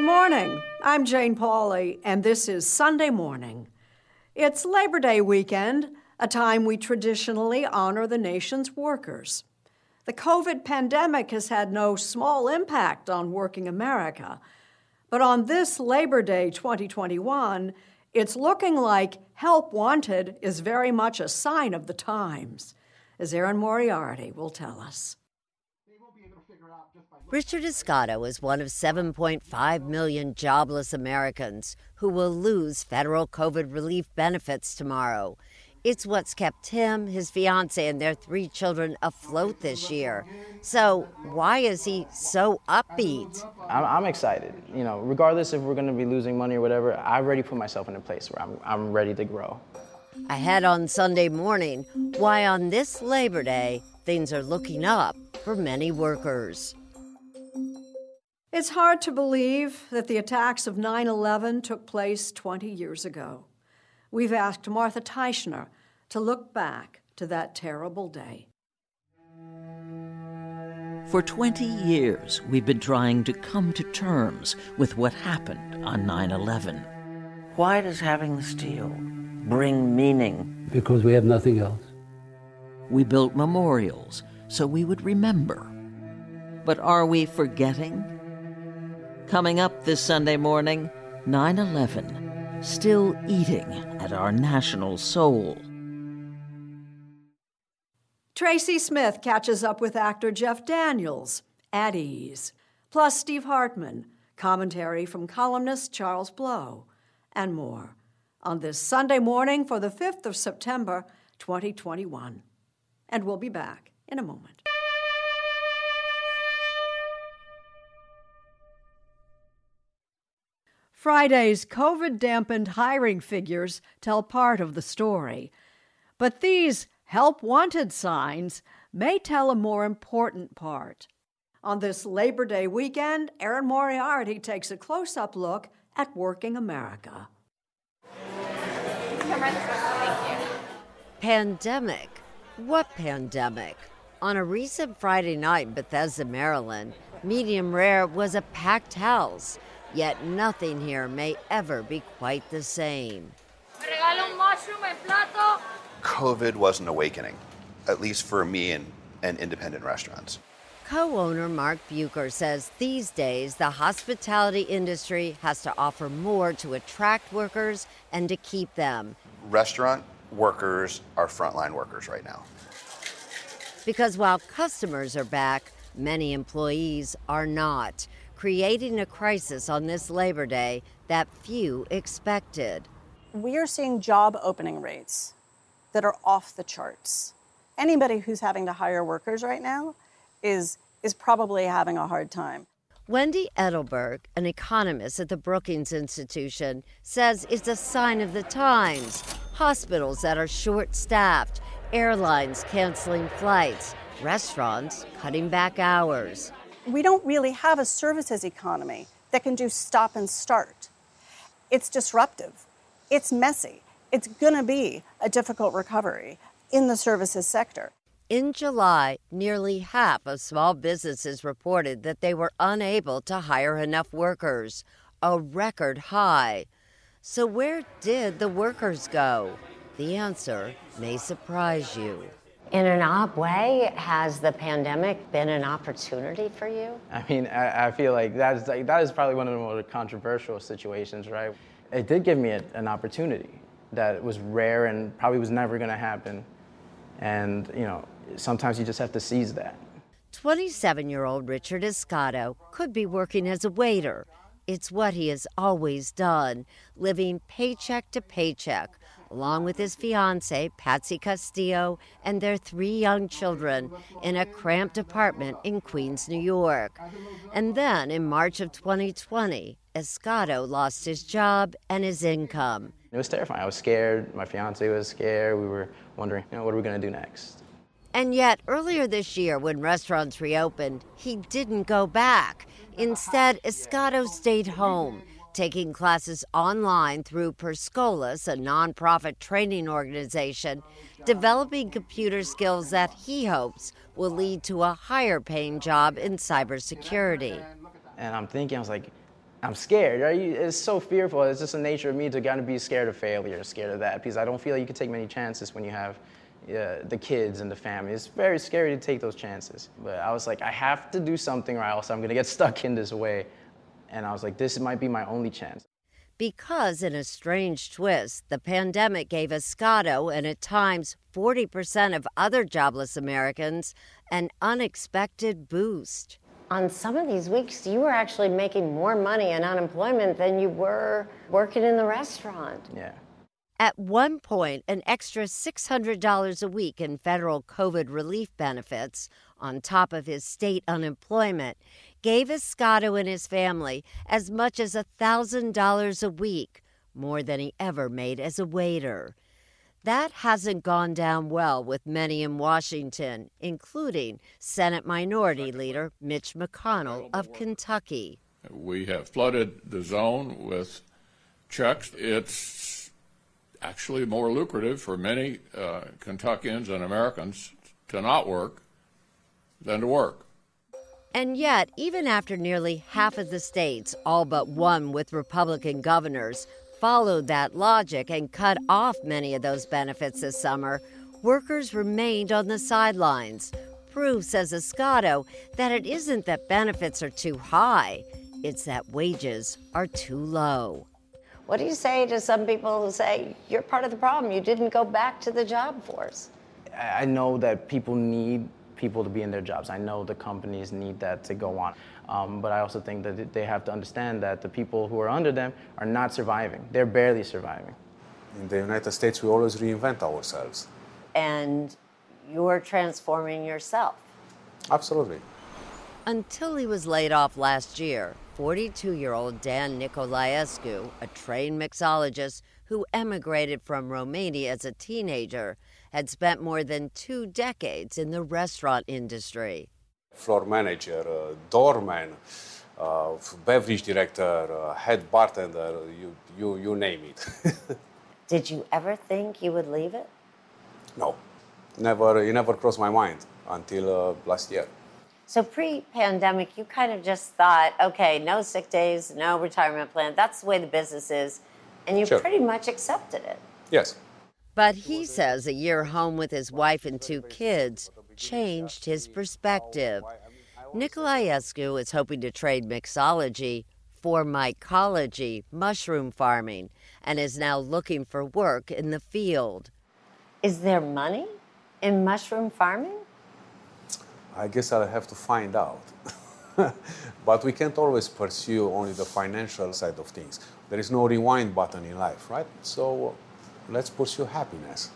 Good morning. I'm Jane Pauley, and this is Sunday morning. It's Labor Day weekend, a time we traditionally honor the nation's workers. The COVID pandemic has had no small impact on working America, but on this Labor Day 2021, it's looking like help wanted is very much a sign of the times, as Erin Moriarty will tell us. Richard Escato is one of 7.5 million jobless Americans who will lose federal COVID relief benefits tomorrow. It's what's kept him, his fiancee, and their three children afloat this year. So, why is he so upbeat? I'm, I'm excited. You know, regardless if we're going to be losing money or whatever, I've already put myself in a place where I'm, I'm ready to grow. Ahead on Sunday morning, why on this Labor Day, things are looking up for many workers. It's hard to believe that the attacks of 9 11 took place 20 years ago. We've asked Martha Teichner to look back to that terrible day. For 20 years, we've been trying to come to terms with what happened on 9 11. Why does having the steel bring meaning? Because we have nothing else. We built memorials so we would remember. But are we forgetting? Coming up this Sunday morning, 9 11, still eating at our national soul. Tracy Smith catches up with actor Jeff Daniels at ease, plus Steve Hartman, commentary from columnist Charles Blow, and more on this Sunday morning for the 5th of September, 2021. And we'll be back in a moment. Friday's COVID dampened hiring figures tell part of the story. But these help wanted signs may tell a more important part. On this Labor Day weekend, Erin Moriarty takes a close up look at working America. Pandemic? What pandemic? On a recent Friday night in Bethesda, Maryland, Medium Rare was a packed house, yet nothing here may ever be quite the same. COVID was an awakening, at least for me and, and independent restaurants. Co owner Mark Bucher says these days the hospitality industry has to offer more to attract workers and to keep them. Restaurant workers are frontline workers right now. Because while customers are back, many employees are not, creating a crisis on this Labor Day that few expected. We are seeing job opening rates that are off the charts. Anybody who's having to hire workers right now is, is probably having a hard time. Wendy Edelberg, an economist at the Brookings Institution, says it's a sign of the times. Hospitals that are short staffed, airlines canceling flights, restaurants cutting back hours. We don't really have a services economy that can do stop and start. It's disruptive, it's messy, it's going to be a difficult recovery in the services sector. In July, nearly half of small businesses reported that they were unable to hire enough workers, a record high. So, where did the workers go? The answer may surprise you. In an odd way, has the pandemic been an opportunity for you? I mean, I, I feel like that's like, that is probably one of the more controversial situations, right? It did give me a, an opportunity that was rare and probably was never going to happen. And, you know, sometimes you just have to seize that. 27 year old Richard Escato could be working as a waiter. It's what he has always done, living paycheck to paycheck, along with his fiancee, Patsy Castillo, and their three young children in a cramped apartment in Queens, New York. And then in March of 2020, Escato lost his job and his income. It was terrifying. I was scared. My fiance was scared. We were wondering, you know, what are we going to do next? And yet, earlier this year, when restaurants reopened, he didn't go back. Instead, Escato stayed home, taking classes online through Per Scholas, a nonprofit training organization, developing computer skills that he hopes will lead to a higher paying job in cybersecurity. And I'm thinking, I was like, I'm scared, right? It's so fearful. It's just the nature of me to kind of be scared of failure, scared of that, because I don't feel like you can take many chances when you have uh, the kids and the family. It's very scary to take those chances. But I was like, I have to do something or else I'm gonna get stuck in this way. And I was like, this might be my only chance. Because, in a strange twist, the pandemic gave Escato and at times 40% of other jobless Americans an unexpected boost on some of these weeks, you were actually making more money in unemployment than you were working in the restaurant. Yeah. At one point, an extra $600 a week in federal COVID relief benefits, on top of his state unemployment, gave Escato and his family as much as a $1,000 a week, more than he ever made as a waiter. That hasn't gone down well with many in Washington, including Senate Minority Leader Mitch McConnell of Kentucky. We have flooded the zone with checks. It's actually more lucrative for many uh, Kentuckians and Americans to not work than to work. And yet, even after nearly half of the states, all but one with Republican governors, followed that logic and cut off many of those benefits this summer, workers remained on the sidelines. Proof, says Escato, that it isn't that benefits are too high, it's that wages are too low. What do you say to some people who say, you're part of the problem, you didn't go back to the job force? I know that people need people to be in their jobs. I know the companies need that to go on. Um, but I also think that they have to understand that the people who are under them are not surviving. They're barely surviving. In the United States, we always reinvent ourselves. And you're transforming yourself. Absolutely. Until he was laid off last year, 42 year old Dan Nicolaescu, a trained mixologist who emigrated from Romania as a teenager, had spent more than two decades in the restaurant industry. Floor manager, uh, doorman, uh, beverage director, uh, head bartender, you, you, you name it. Did you ever think you would leave it? no, never, it never crossed my mind until uh, last year. So pre pandemic, you kind of just thought, okay, no sick days, no retirement plan. That's the way the business is. And you Sure. pretty much accepted it. Yes. But he says a year home with his wife and two kids changed his perspective. Nicolaescu is hoping to trade mixology for mycology, mushroom farming, and is now looking for work in the field. Is there money in mushroom farming? I guess I'll have to find out. but we can't always pursue only the financial side of things. There is no rewind button in life, right? So let's pursue happiness.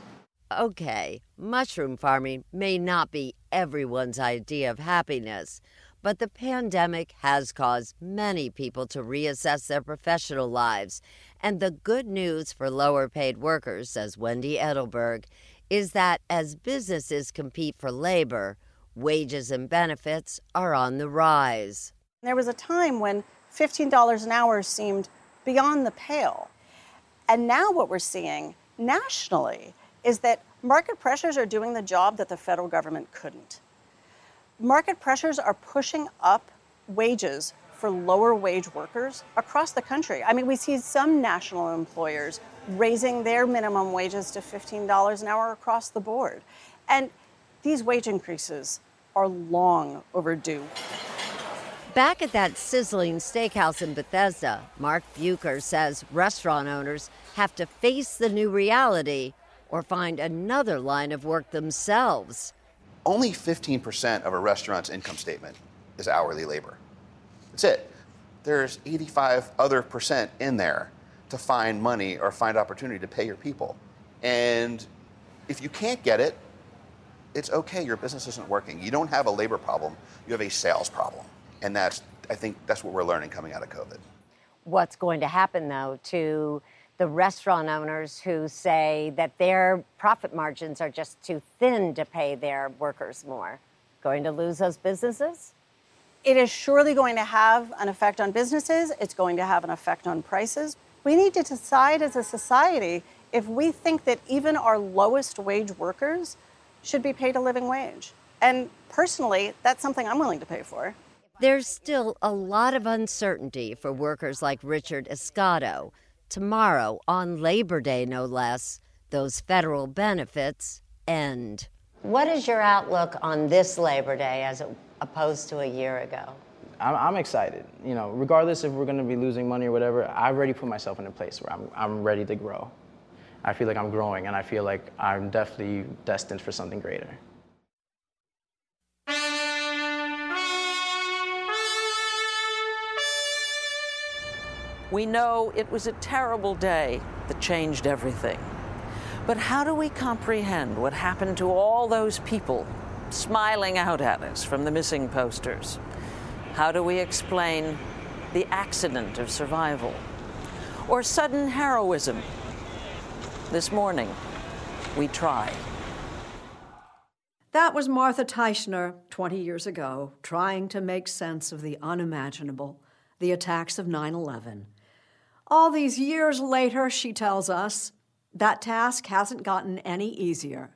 Okay, mushroom farming may not be everyone's idea of happiness, but the pandemic has caused many people to reassess their professional lives. And the good news for lower paid workers, says Wendy Edelberg, is that as businesses compete for labor, wages and benefits are on the rise. There was a time when $15 an hour seemed beyond the pale. And now what we're seeing nationally is that market pressures are doing the job that the federal government couldn't. Market pressures are pushing up wages for lower wage workers across the country. I mean, we see some national employers raising their minimum wages to $15 an hour across the board. And these wage increases are long overdue. Back at that sizzling steakhouse in Bethesda, Mark Bucher says restaurant owners have to face the new reality or find another line of work themselves. Only 15% of a restaurant's income statement is hourly labor. That's it. There's 85 other percent in there to find money or find opportunity to pay your people. And if you can't get it, it's okay. Your business isn't working. You don't have a labor problem. You have a sales problem. And that's, I think, that's what we're learning coming out of COVID. What's going to happen, though, to the restaurant owners who say that their profit margins are just too thin to pay their workers more? Going to lose those businesses? It is surely going to have an effect on businesses, it's going to have an effect on prices. We need to decide as a society if we think that even our lowest wage workers should be paid a living wage. And personally, that's something I'm willing to pay for. There's still a lot of uncertainty for workers like Richard Escato. Tomorrow, on Labor Day no less, those federal benefits end. What is your outlook on this Labor Day as opposed to a year ago? I'm, I'm excited. You know, regardless if we're going to be losing money or whatever, I've already put myself in a place where I'm, I'm ready to grow. I feel like I'm growing, and I feel like I'm definitely destined for something greater. We know it was a terrible day that changed everything. But how do we comprehend what happened to all those people smiling out at us from the missing posters? How do we explain the accident of survival or sudden heroism? This morning, we try. That was Martha Teichner 20 years ago, trying to make sense of the unimaginable, the attacks of 9 11. All these years later, she tells us, that task hasn't gotten any easier.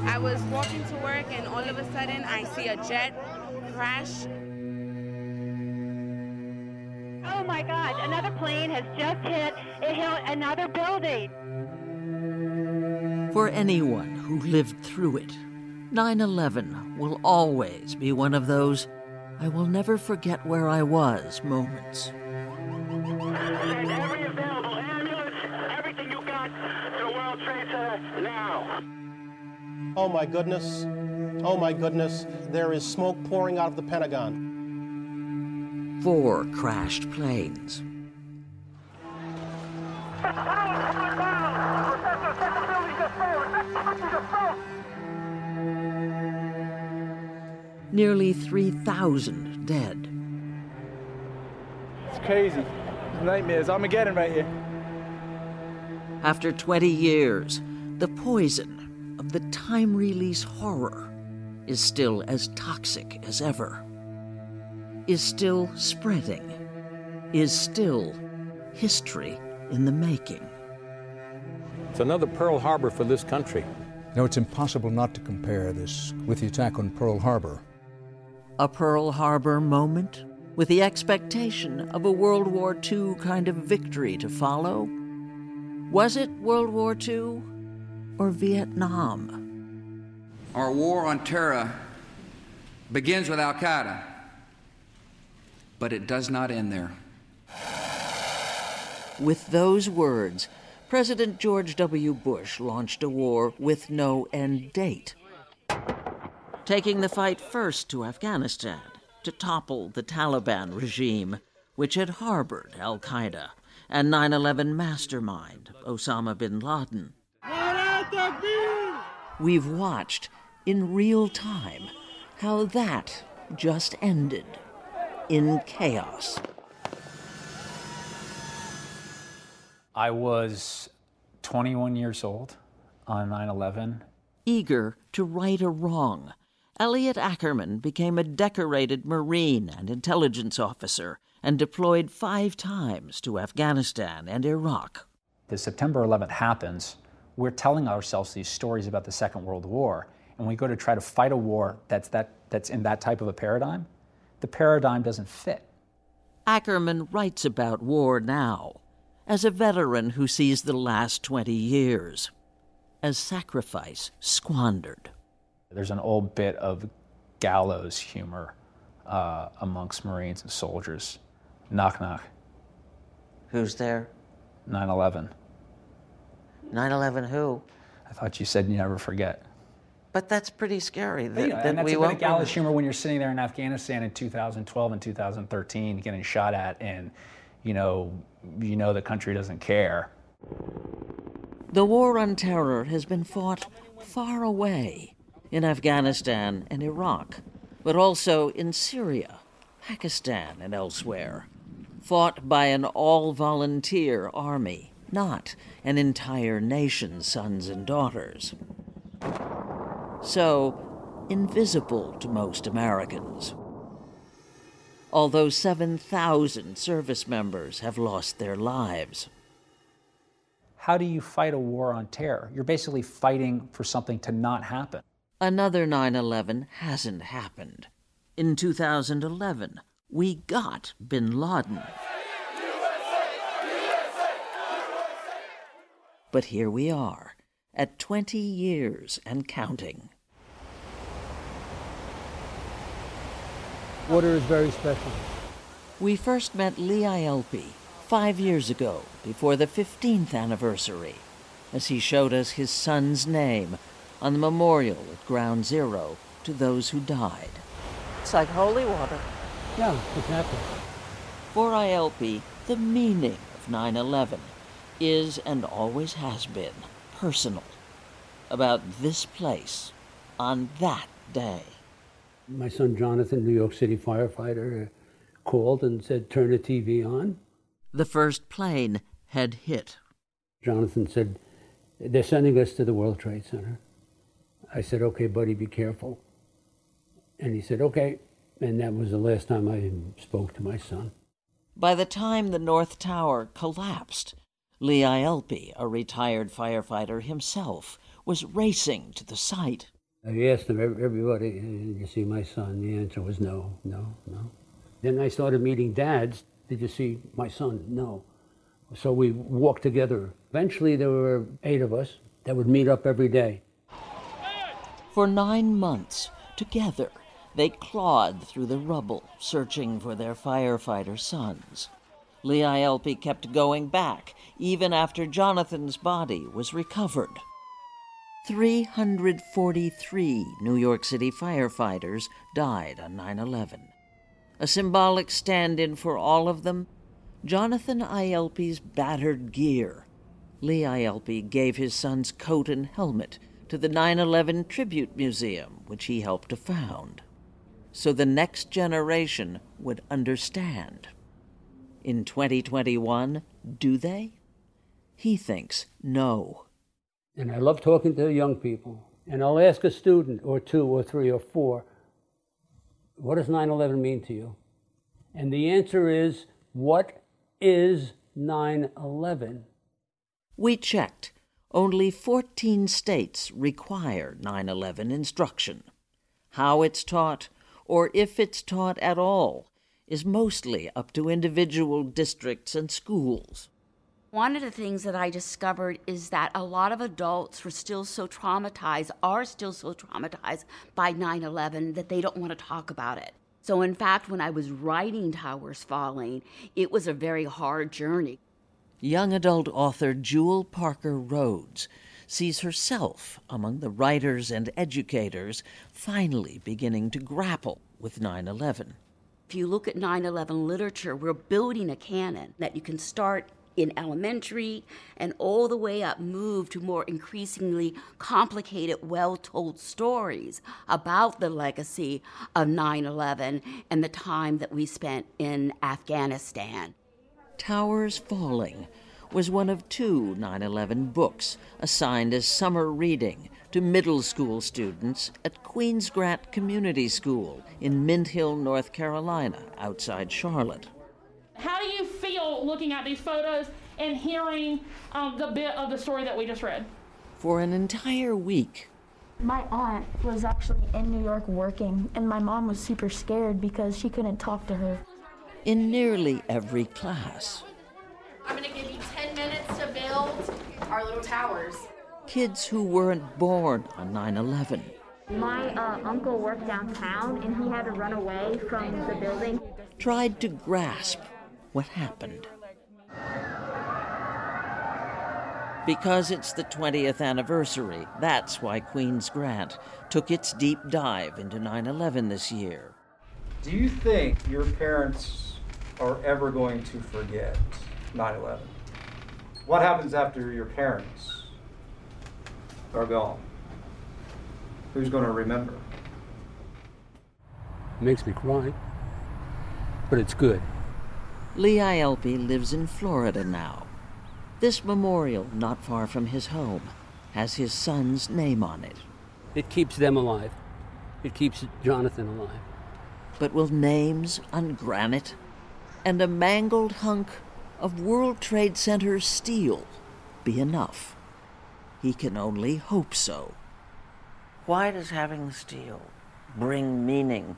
I was walking to work and all of a sudden I see a jet crash. Oh my God, another plane has just hit, it hit another building. For anyone who lived through it, 9 11 will always be one of those I will never forget where I was moments. Send every available ambulance, everything you got to the World Trade Center now. Oh my goodness. Oh my goodness. There is smoke pouring out of the Pentagon. Four crashed planes. Professor Nearly 3,000 dead. It's crazy. It's nightmares. Armageddon right here. After 20 years, the poison of the time release horror is still as toxic as ever, is still spreading, is still history in the making. It's another Pearl Harbor for this country. You know, it's impossible not to compare this with the attack on Pearl Harbor. A Pearl Harbor moment with the expectation of a World War II kind of victory to follow? Was it World War II or Vietnam? Our war on terror begins with Al Qaeda, but it does not end there. With those words, President George W. Bush launched a war with no end date, taking the fight first to Afghanistan to topple the Taliban regime, which had harbored Al Qaeda and 9 11 mastermind Osama bin Laden. We've watched in real time how that just ended in chaos. I was 21 years old on 9 11. Eager to right a wrong, Elliot Ackerman became a decorated Marine and intelligence officer and deployed five times to Afghanistan and Iraq. The September 11th happens. We're telling ourselves these stories about the Second World War, and we go to try to fight a war that's, that, that's in that type of a paradigm. The paradigm doesn't fit. Ackerman writes about war now as a veteran who sees the last 20 years as sacrifice squandered. There's an old bit of gallows humor uh, amongst Marines and soldiers. Knock, knock. Who's there? 9 11. 9 11 who? I thought you said you never forget. But that's pretty scary. That, yeah, that and that's we a bit of gallows humor when you're sitting there in Afghanistan in 2012 and 2013 getting shot at and you know, you know the country doesn't care. The war on terror has been fought far away in Afghanistan and Iraq, but also in Syria, Pakistan, and elsewhere, fought by an all volunteer army, not an entire nation's sons and daughters. So, invisible to most Americans. Although 7,000 service members have lost their lives. How do you fight a war on terror? You're basically fighting for something to not happen. Another 9 11 hasn't happened. In 2011, we got bin Laden. But here we are, at 20 years and counting. Water is very special. We first met Lee Ielpi five years ago, before the 15th anniversary, as he showed us his son's name on the memorial at Ground Zero to those who died. It's like holy water. Yeah, exactly. For Ielpi, the meaning of 9 11 is and always has been personal. About this place on that day. My son Jonathan, New York City firefighter, uh, called and said, Turn the TV on. The first plane had hit. Jonathan said, They're sending us to the World Trade Center. I said, Okay, buddy, be careful. And he said, Okay. And that was the last time I spoke to my son. By the time the North Tower collapsed, Lee Ielpi, a retired firefighter himself, was racing to the site. I asked him, everybody, did you see my son? The answer was no, no, no. Then I started meeting dads. Did you see my son? No. So we walked together. Eventually, there were eight of us that would meet up every day. For nine months, together, they clawed through the rubble, searching for their firefighter sons. Lee Ielpi kept going back, even after Jonathan's body was recovered. 343 New York City firefighters died on 9 11. A symbolic stand in for all of them Jonathan Ielpi's battered gear. Lee Ielpi gave his son's coat and helmet to the 9 11 Tribute Museum, which he helped to found. so the next generation would understand. In 2021, do they? He thinks no. And I love talking to the young people. And I'll ask a student or two or three or four, what does 9 11 mean to you? And the answer is, what is 9 11? We checked. Only 14 states require 9 11 instruction. How it's taught, or if it's taught at all, is mostly up to individual districts and schools. One of the things that I discovered is that a lot of adults were still so traumatized, are still so traumatized by 9 11 that they don't want to talk about it. So, in fact, when I was writing Towers Falling, it was a very hard journey. Young adult author Jewell Parker Rhodes sees herself among the writers and educators finally beginning to grapple with 9 11. If you look at 9 11 literature, we're building a canon that you can start in elementary and all the way up move to more increasingly complicated, well told stories about the legacy of 9 11 and the time that we spent in Afghanistan. Towers Falling was one of two 9 11 books assigned as summer reading to middle school students at Queens Grant Community School in Mint Hill, North Carolina, outside Charlotte. How do you feel looking at these photos and hearing um, the bit of the story that we just read? For an entire week, My aunt was actually in New York working, and my mom was super scared because she couldn't talk to her. In nearly every class, I'm gonna give you 10 minutes to build our little towers. kids who weren't born on 9 11 My uh, uncle worked downtown, and he had to run away from the building. tried to grasp what happened. Because it's the 20th anniversary, that's why Queen's Grant took its deep dive into 9 11 this year. Do you think your parents are ever going to forget 9 11? What happens after your parents are gone? Who's going to remember? Makes me cry, but it's good. Lee Ielpi lives in Florida now. This memorial, not far from his home, has his son's name on it. It keeps them alive. It keeps Jonathan alive. But will names on granite and a mangled hunk of World Trade Center steel be enough? He can only hope so. Why does having steel bring meaning?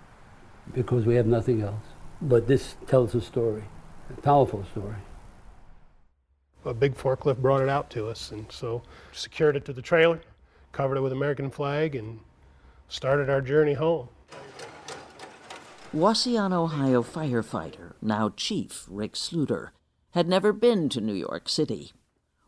Because we have nothing else. But this tells a story, a powerful story. A big forklift brought it out to us, and so secured it to the trailer, covered it with American flag, and started our journey home. Wauseon, Ohio firefighter, now Chief Rick Sluter, had never been to New York City.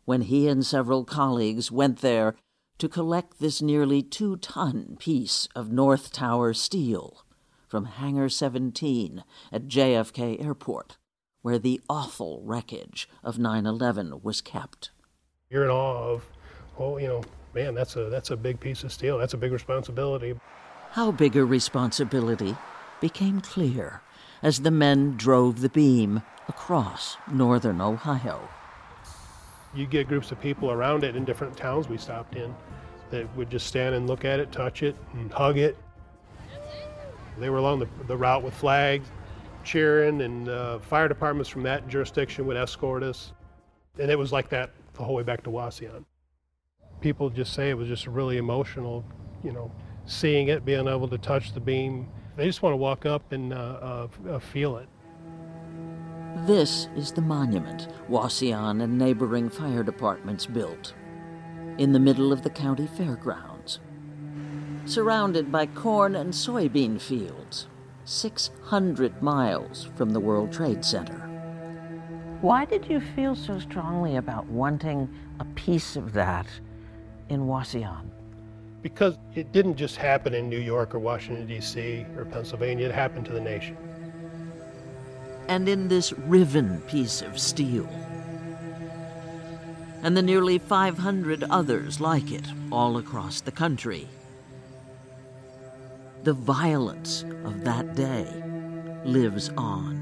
When he and several colleagues went there to collect this nearly two ton piece of North Tower steel from Hangar 17 at JFK Airport, where the awful wreckage of 9 11 was kept. You're in awe of, oh, you know, man, that's a that's a big piece of steel. That's a big responsibility. How big a responsibility became clear as the men drove the beam across northern Ohio. You get groups of people around it in different towns we stopped in that would just stand and look at it, touch it, and hug it. They were along the, the route with flags, cheering, and uh, fire departments from that jurisdiction would escort us. And it was like that the whole way back to Wauseon. People just say it was just really emotional, you know, seeing it, being able to touch the beam. They just want to walk up and uh, uh, uh, feel it. This is the monument Wauseon and neighboring fire departments built in the middle of the county fairgrounds, surrounded by corn and soybean fields, 600 miles from the World Trade Center. Why did you feel so strongly about wanting a piece of that in Wauseon? Because it didn't just happen in New York or Washington, D.C. or Pennsylvania, it happened to the nation. and in this riven piece of steel. And the nearly 500 others like it all across the country. the violence of that day lives on.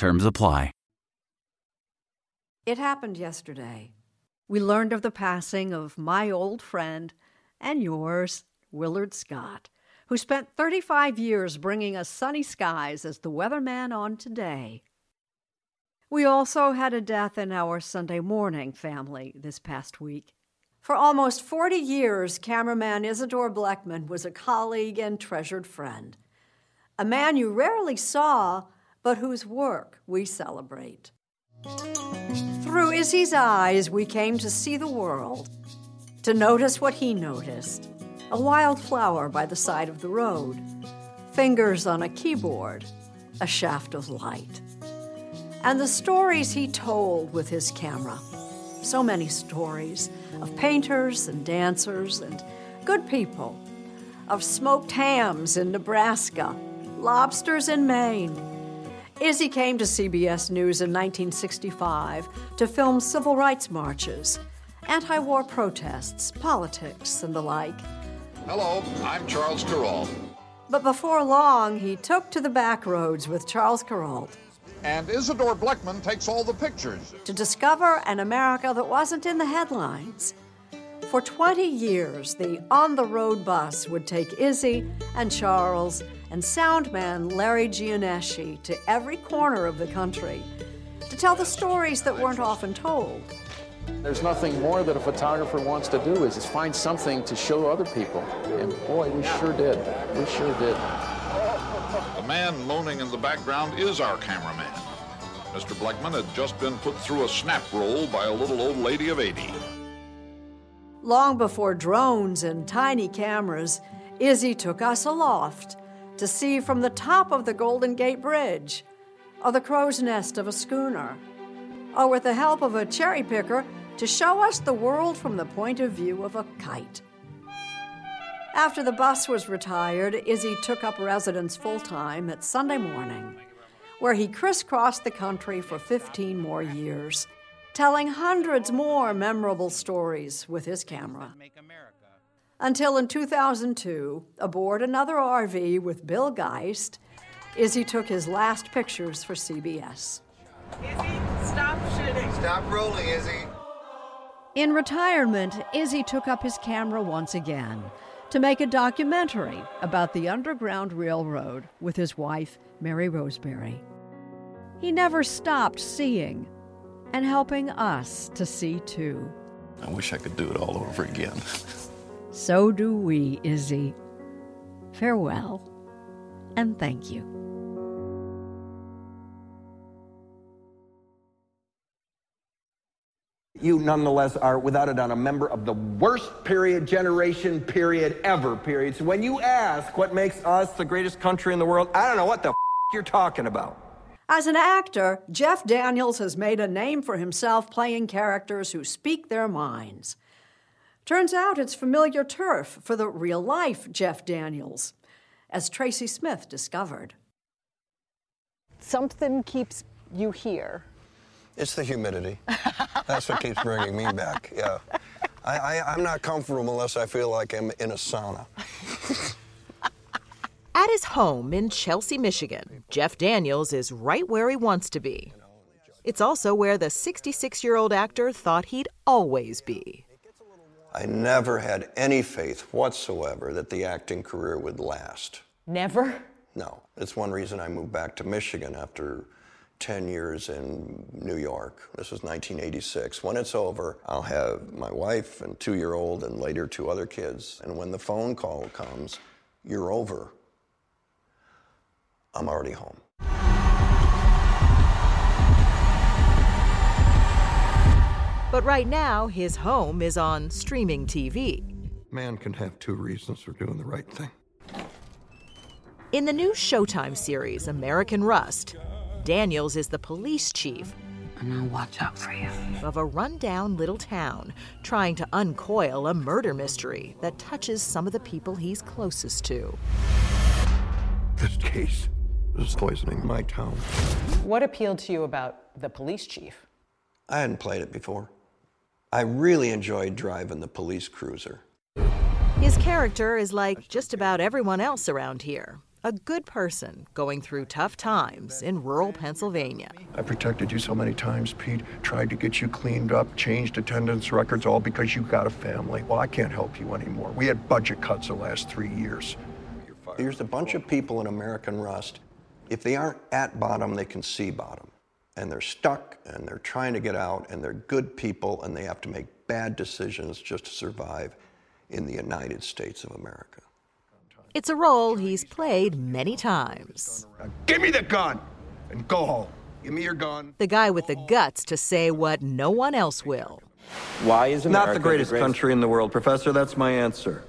Terms apply. It happened yesterday. We learned of the passing of my old friend and yours, Willard Scott, who spent 35 years bringing us sunny skies as the weatherman on today. We also had a death in our Sunday morning family this past week. For almost 40 years, cameraman Isidore Bleckman was a colleague and treasured friend, a man you rarely saw but whose work we celebrate. Through Izzy's eyes, we came to see the world, to notice what he noticed a wildflower by the side of the road, fingers on a keyboard, a shaft of light. And the stories he told with his camera. So many stories of painters and dancers and good people, of smoked hams in Nebraska, lobsters in Maine Izzy came to CBS News in 1965 to film civil rights marches, anti war protests, politics, and the like. Hello, I'm Charles Kuralt. But before long, he took to the back roads with Charles Kuralt. And Isidore Bleckman takes all the pictures. To discover an America that wasn't in the headlines. For 20 years, the on the road bus would take Izzy and Charles and soundman Larry Gianneschi to every corner of the country to tell the stories that weren't often told. There's nothing more that a photographer wants to do is, is find something to show other people. And boy, we sure did. We sure did. The man moaning in the background is our cameraman. Mr. Bleckman had just been put through a snap roll by a little old lady of 80. Long before drones and tiny cameras, Izzy took us aloft to see from the top of the Golden Gate Bridge, or the crow's nest of a schooner, or with the help of a cherry picker to show us the world from the point of view of a kite. After the bus was retired, Izzy took up residence full time at Sunday morning, where he crisscrossed the country for 15 more years, telling hundreds more memorable stories with his camera until in 2002, aboard another RV with Bill Geist, Izzy took his last pictures for CBS. Izzy, stop shooting. Stop rolling, Izzy. In retirement, Izzy took up his camera once again to make a documentary about the Underground Railroad with his wife, Mary Roseberry. He never stopped seeing and helping us to see too. I wish I could do it all over again. So do we, Izzy. Farewell, and thank you. You nonetheless are, without a doubt, a member of the worst period, generation, period, ever, period. So when you ask what makes us the greatest country in the world, I don't know what the f- you're talking about. As an actor, Jeff Daniels has made a name for himself playing characters who speak their minds. Turns out it's familiar turf for the real life Jeff Daniels, as Tracy Smith discovered. Something keeps you here. It's the humidity. That's what keeps bringing me back. Yeah. I, I, I'm not comfortable unless I feel like I'm in a sauna. At his home in Chelsea, Michigan, Jeff Daniels is right where he wants to be. It's also where the 66 year old actor thought he'd always be. I never had any faith whatsoever that the acting career would last. Never? No. It's one reason I moved back to Michigan after 10 years in New York. This was 1986. When it's over, I'll have my wife and two year old and later two other kids. And when the phone call comes, you're over, I'm already home. But right now, his home is on streaming TV. Man can have two reasons for doing the right thing. In the new Showtime series, American Rust, Daniels is the police chief and I'll watch out for you. Of a rundown little town trying to uncoil a murder mystery that touches some of the people he's closest to. This case is poisoning my town. What appealed to you about the police chief? I hadn't played it before. I really enjoyed driving the police cruiser. His character is like just about everyone else around here a good person going through tough times in rural Pennsylvania. I protected you so many times, Pete. Tried to get you cleaned up, changed attendance records, all because you got a family. Well, I can't help you anymore. We had budget cuts the last three years. There's a bunch of people in American Rust. If they aren't at bottom, they can see bottom. And they're stuck and they're trying to get out and they're good people and they have to make bad decisions just to survive in the United States of America. It's a role he's played many times. Give me the gun and go home. Give me your gun. The guy with the guts to say what no one else will. Why is America not the greatest, the greatest country in the world, Professor? That's my answer.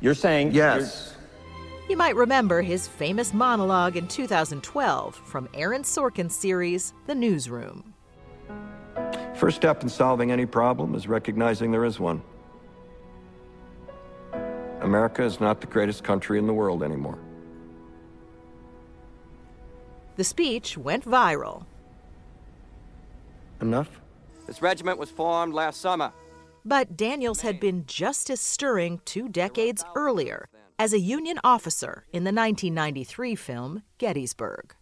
You're saying yes. You might remember his famous monologue in 2012 from Aaron Sorkin's series, The Newsroom. First step in solving any problem is recognizing there is one. America is not the greatest country in the world anymore. The speech went viral. Enough? This regiment was formed last summer. But Daniels had been just as stirring two decades earlier as a Union officer in the 1993 film Gettysburg.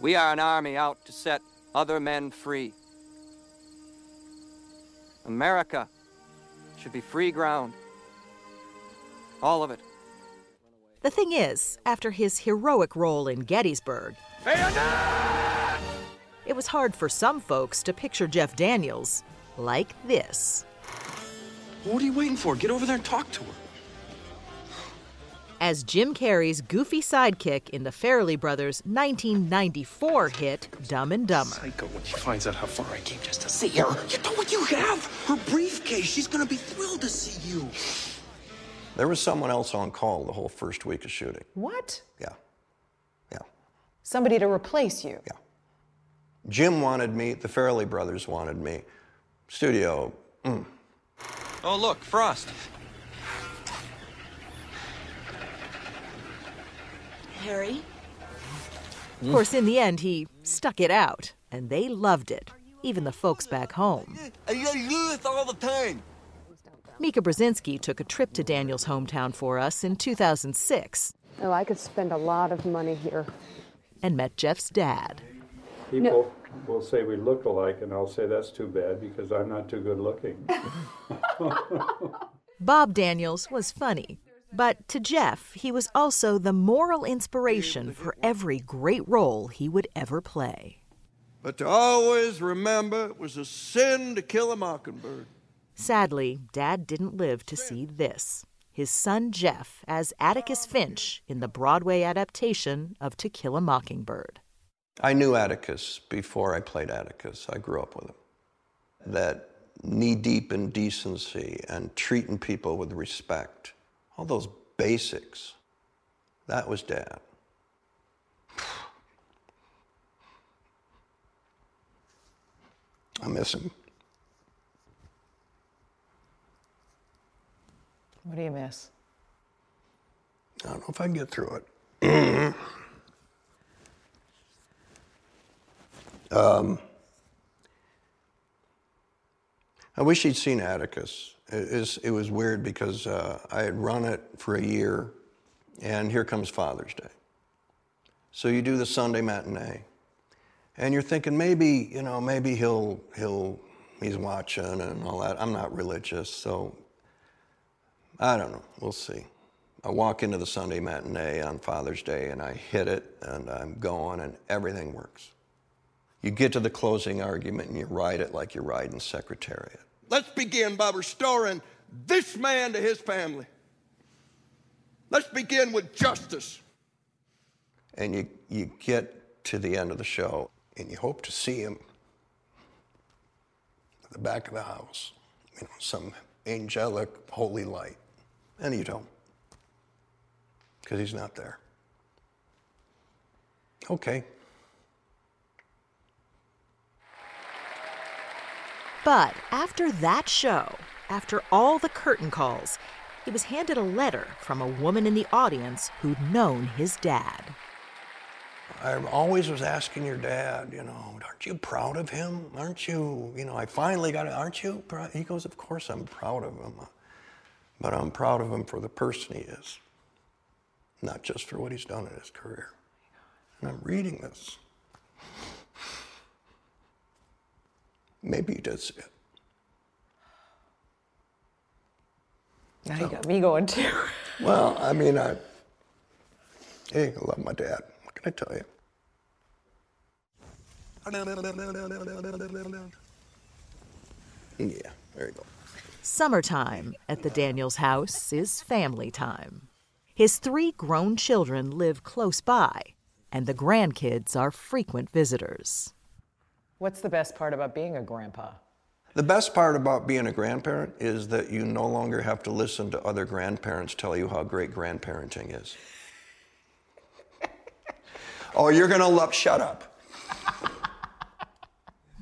We are an army out to set other men free. America should be free ground. All of it. The thing is, after his heroic role in Gettysburg, it was hard for some folks to picture Jeff Daniels like this. What are you waiting for? Get over there and talk to her. As Jim Carrey's goofy sidekick in the Farrelly Brothers' 1994 hit Dumb and Dumber. Psycho when she finds out how far I came just to see her. You know what you have? Her briefcase. She's gonna be thrilled to see you. There was someone else on call the whole first week of shooting. What? Yeah. Yeah. Somebody to replace you? Yeah. Jim wanted me, the Farrelly brothers wanted me. Studio, mm. Oh, look, Frost. Harry? Hmm? Of course, in the end, he stuck it out, and they loved it, even the folks back home. I do this all the time. Mika Brzezinski took a trip to Daniel's hometown for us in 2006. Oh, I could spend a lot of money here. And met Jeff's dad. People no. Will say we look alike, and I'll say that's too bad because I'm not too good looking. Bob Daniels was funny, but to Jeff, he was also the moral inspiration for every great role he would ever play. But to always remember it was a sin to kill a mockingbird. Sadly, Dad didn't live to see this his son Jeff as Atticus Finch in the Broadway adaptation of To Kill a Mockingbird. I knew Atticus before I played Atticus. I grew up with him. That knee deep in decency and treating people with respect, all those basics, that was Dad. I miss him. What do you miss? I don't know if I can get through it. um, I wish he'd seen Atticus. It, it was weird because uh, I had run it for a year, and here comes Father's Day. So you do the Sunday matinee, and you're thinking maybe, you know, maybe he'll he'll he's watching and all that. I'm not religious, so I don't know. We'll see. I walk into the Sunday matinee on Father's Day and I hit it and I'm going and everything works. You get to the closing argument and you write it like you're writing Secretariat. Let's begin by restoring this man to his family. Let's begin with justice. And you, you get to the end of the show and you hope to see him at the back of the house, you know, some angelic holy light, and you don't, because he's not there. Okay. But after that show, after all the curtain calls, he was handed a letter from a woman in the audience who'd known his dad. I always was asking your dad, you know, aren't you proud of him? Aren't you, you know, I finally got it, aren't you? proud?" He goes, of course I'm proud of him, uh, but I'm proud of him for the person he is, not just for what he's done in his career. And I'm reading this. Maybe he did see it. Now you got me going too. Well, I mean, I, hey, I love my dad. What can I tell you? Yeah, there you go. Summertime at the Daniels house is family time. His three grown children live close by, and the grandkids are frequent visitors. What's the best part about being a grandpa? The best part about being a grandparent is that you no longer have to listen to other grandparents tell you how great grandparenting is. oh, you're gonna love, shut up.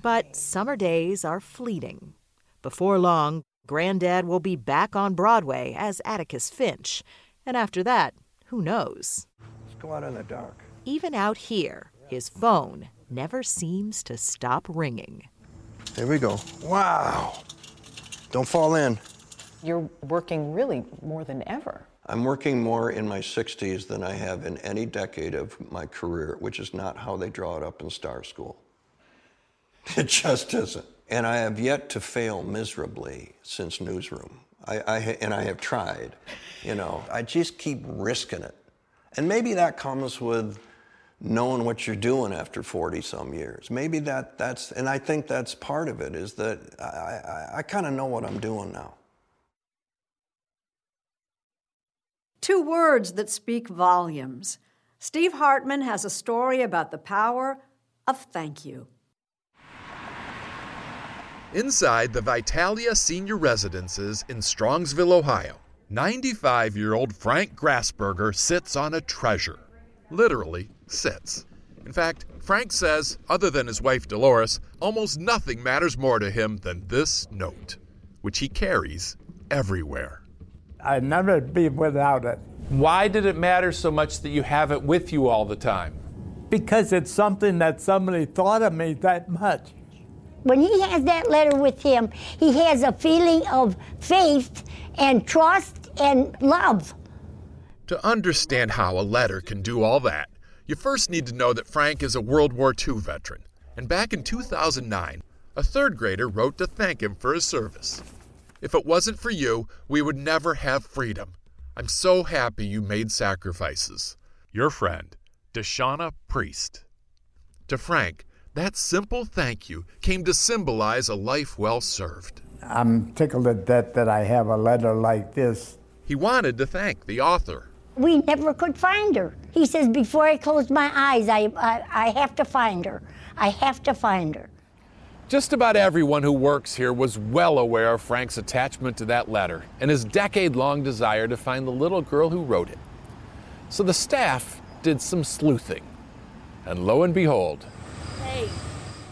But summer days are fleeting. Before long, Granddad will be back on Broadway as Atticus Finch. And after that, who knows? Let's go out in the dark. Even out here, his phone never seems to stop ringing. Here we go. Wow. Don't fall in. You're working really more than ever. I'm working more in my 60s than I have in any decade of my career, which is not how they draw it up in Star School. It just isn't. And I have yet to fail miserably since Newsroom. I, I, and I have tried. You know, I just keep risking it. And maybe that comes with knowing what you're doing after 40 some years. Maybe that, that's, and I think that's part of it, is that I, I, I kind of know what I'm doing now. Two words that speak volumes. Steve Hartman has a story about the power of thank you. Inside the Vitalia Senior Residences in Strongsville, Ohio, 95 year old Frank Grassberger sits on a treasure. Literally, sits. In fact, Frank says, other than his wife Dolores, almost nothing matters more to him than this note, which he carries everywhere. I'd never be without it. Why did it matter so much that you have it with you all the time? Because it's something that somebody thought of me that much. When he has that letter with him, he has a feeling of faith and trust and love. To understand how a letter can do all that, you first need to know that Frank is a World War II veteran. And back in 2009, a third grader wrote to thank him for his service. If it wasn't for you, we would never have freedom. I'm so happy you made sacrifices. Your friend, Deshauna Priest. To Frank, that simple thank you came to symbolize a life well served. I'm tickled to death that I have a letter like this. He wanted to thank the author. We never could find her. He says, Before I close my eyes, I, I, I have to find her. I have to find her. Just about everyone who works here was well aware of Frank's attachment to that letter and his decade long desire to find the little girl who wrote it. So the staff did some sleuthing. And lo and behold, Hey.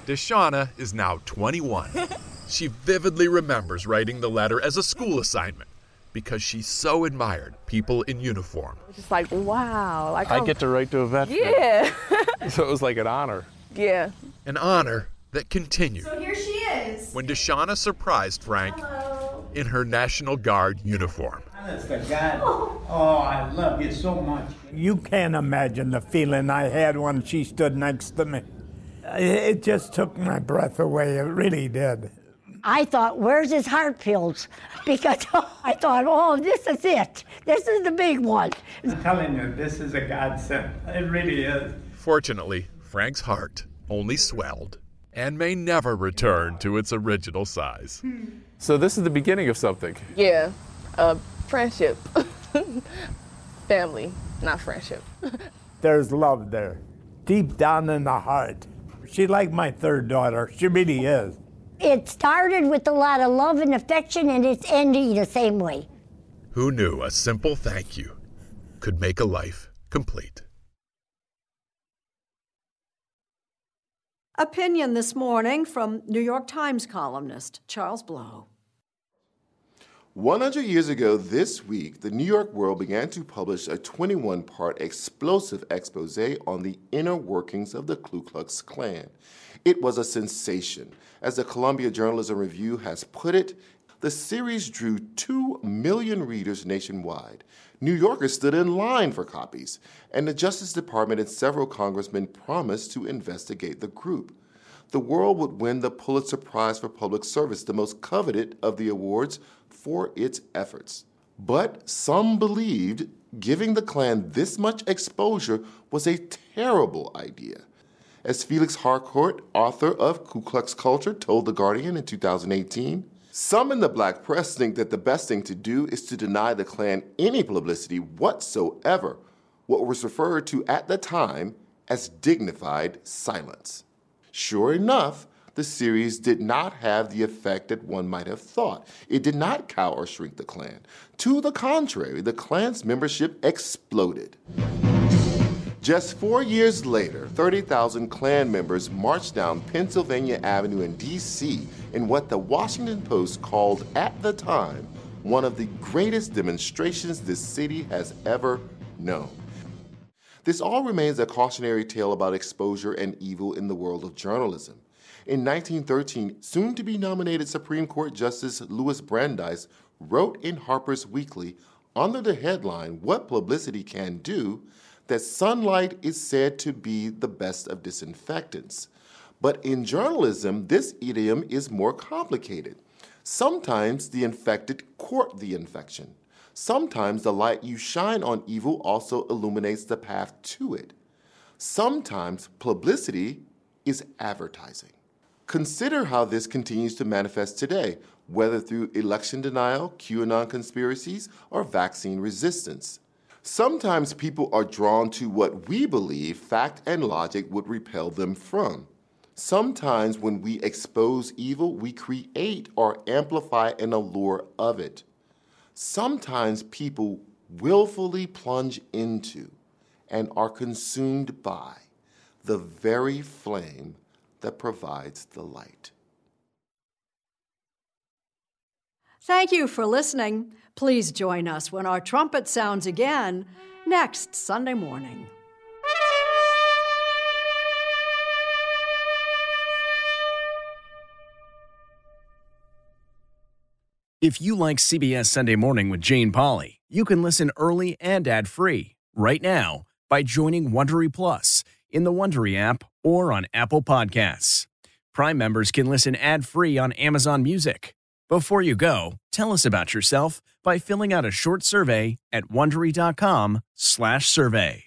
Deshauna is now 21. she vividly remembers writing the letter as a school assignment because she so admired people in uniform. Just like, wow. Like, I I'm- get to write to a veteran. Yeah. So it was like an honor. yeah. An honor that continued So here she is. when Deshauna surprised Frank in her National Guard uniform. Honest to God. Oh, I love you so much. You can't imagine the feeling I had when she stood next to me. It- It just took my breath away. It really did. I thought, Where's his heart pills? Because I thought, Oh, this is it. This is the big one. I'm telling you, this is a godsend. It really is. Fortunately, Frank's heart only swelled and may never return to its original size. So this is the beginning of something. Yeah. Uh, friendship. Family, not friendship. There's love there, deep down in the heart. She like my third daughter. She really is. It started with a lot of love and affection, and it's ending the same way. Who knew a simple thank you could make a life complete? Opinion this morning from New York Times columnist Charles Blow. 100 years ago this week, the New York World began to publish a 21 part explosive expose on the inner workings of the Ku Klux Klan. It was a sensation. As the Columbia Journalism Review has put it, the series drew 2 million readers nationwide. New Yorkers stood in line for copies, and the Justice Department and several congressmen promised to investigate the group. The world would win the Pulitzer Prize for Public Service, the most coveted of the awards for its efforts. But some believed giving the Klan this much exposure was a terrible idea. As Felix Harcourt, author of Ku Klux Culture, told The Guardian in 2018, some in the black press think that the best thing to do is to deny the Klan any publicity whatsoever, what was referred to at the time as dignified silence. Sure enough, the series did not have the effect that one might have thought. It did not cow or shrink the Klan. To the contrary, the Klan's membership exploded. Just four years later, 30,000 Klan members marched down Pennsylvania Avenue in D.C. in what the Washington Post called at the time one of the greatest demonstrations this city has ever known. This all remains a cautionary tale about exposure and evil in the world of journalism. In 1913, soon to be nominated Supreme Court Justice Louis Brandeis wrote in Harper's Weekly under the headline, What Publicity Can Do, that sunlight is said to be the best of disinfectants. But in journalism, this idiom is more complicated. Sometimes the infected court the infection. Sometimes the light you shine on evil also illuminates the path to it. Sometimes publicity is advertising. Consider how this continues to manifest today, whether through election denial, QAnon conspiracies, or vaccine resistance. Sometimes people are drawn to what we believe fact and logic would repel them from. Sometimes when we expose evil, we create or amplify an allure of it. Sometimes people willfully plunge into and are consumed by the very flame that provides the light. Thank you for listening. Please join us when our trumpet sounds again next Sunday morning. If you like CBS Sunday Morning with Jane Pauley, you can listen early and ad-free right now by joining Wondery Plus in the Wondery app or on Apple Podcasts. Prime members can listen ad-free on Amazon Music. Before you go, tell us about yourself by filling out a short survey at wondery.com/survey.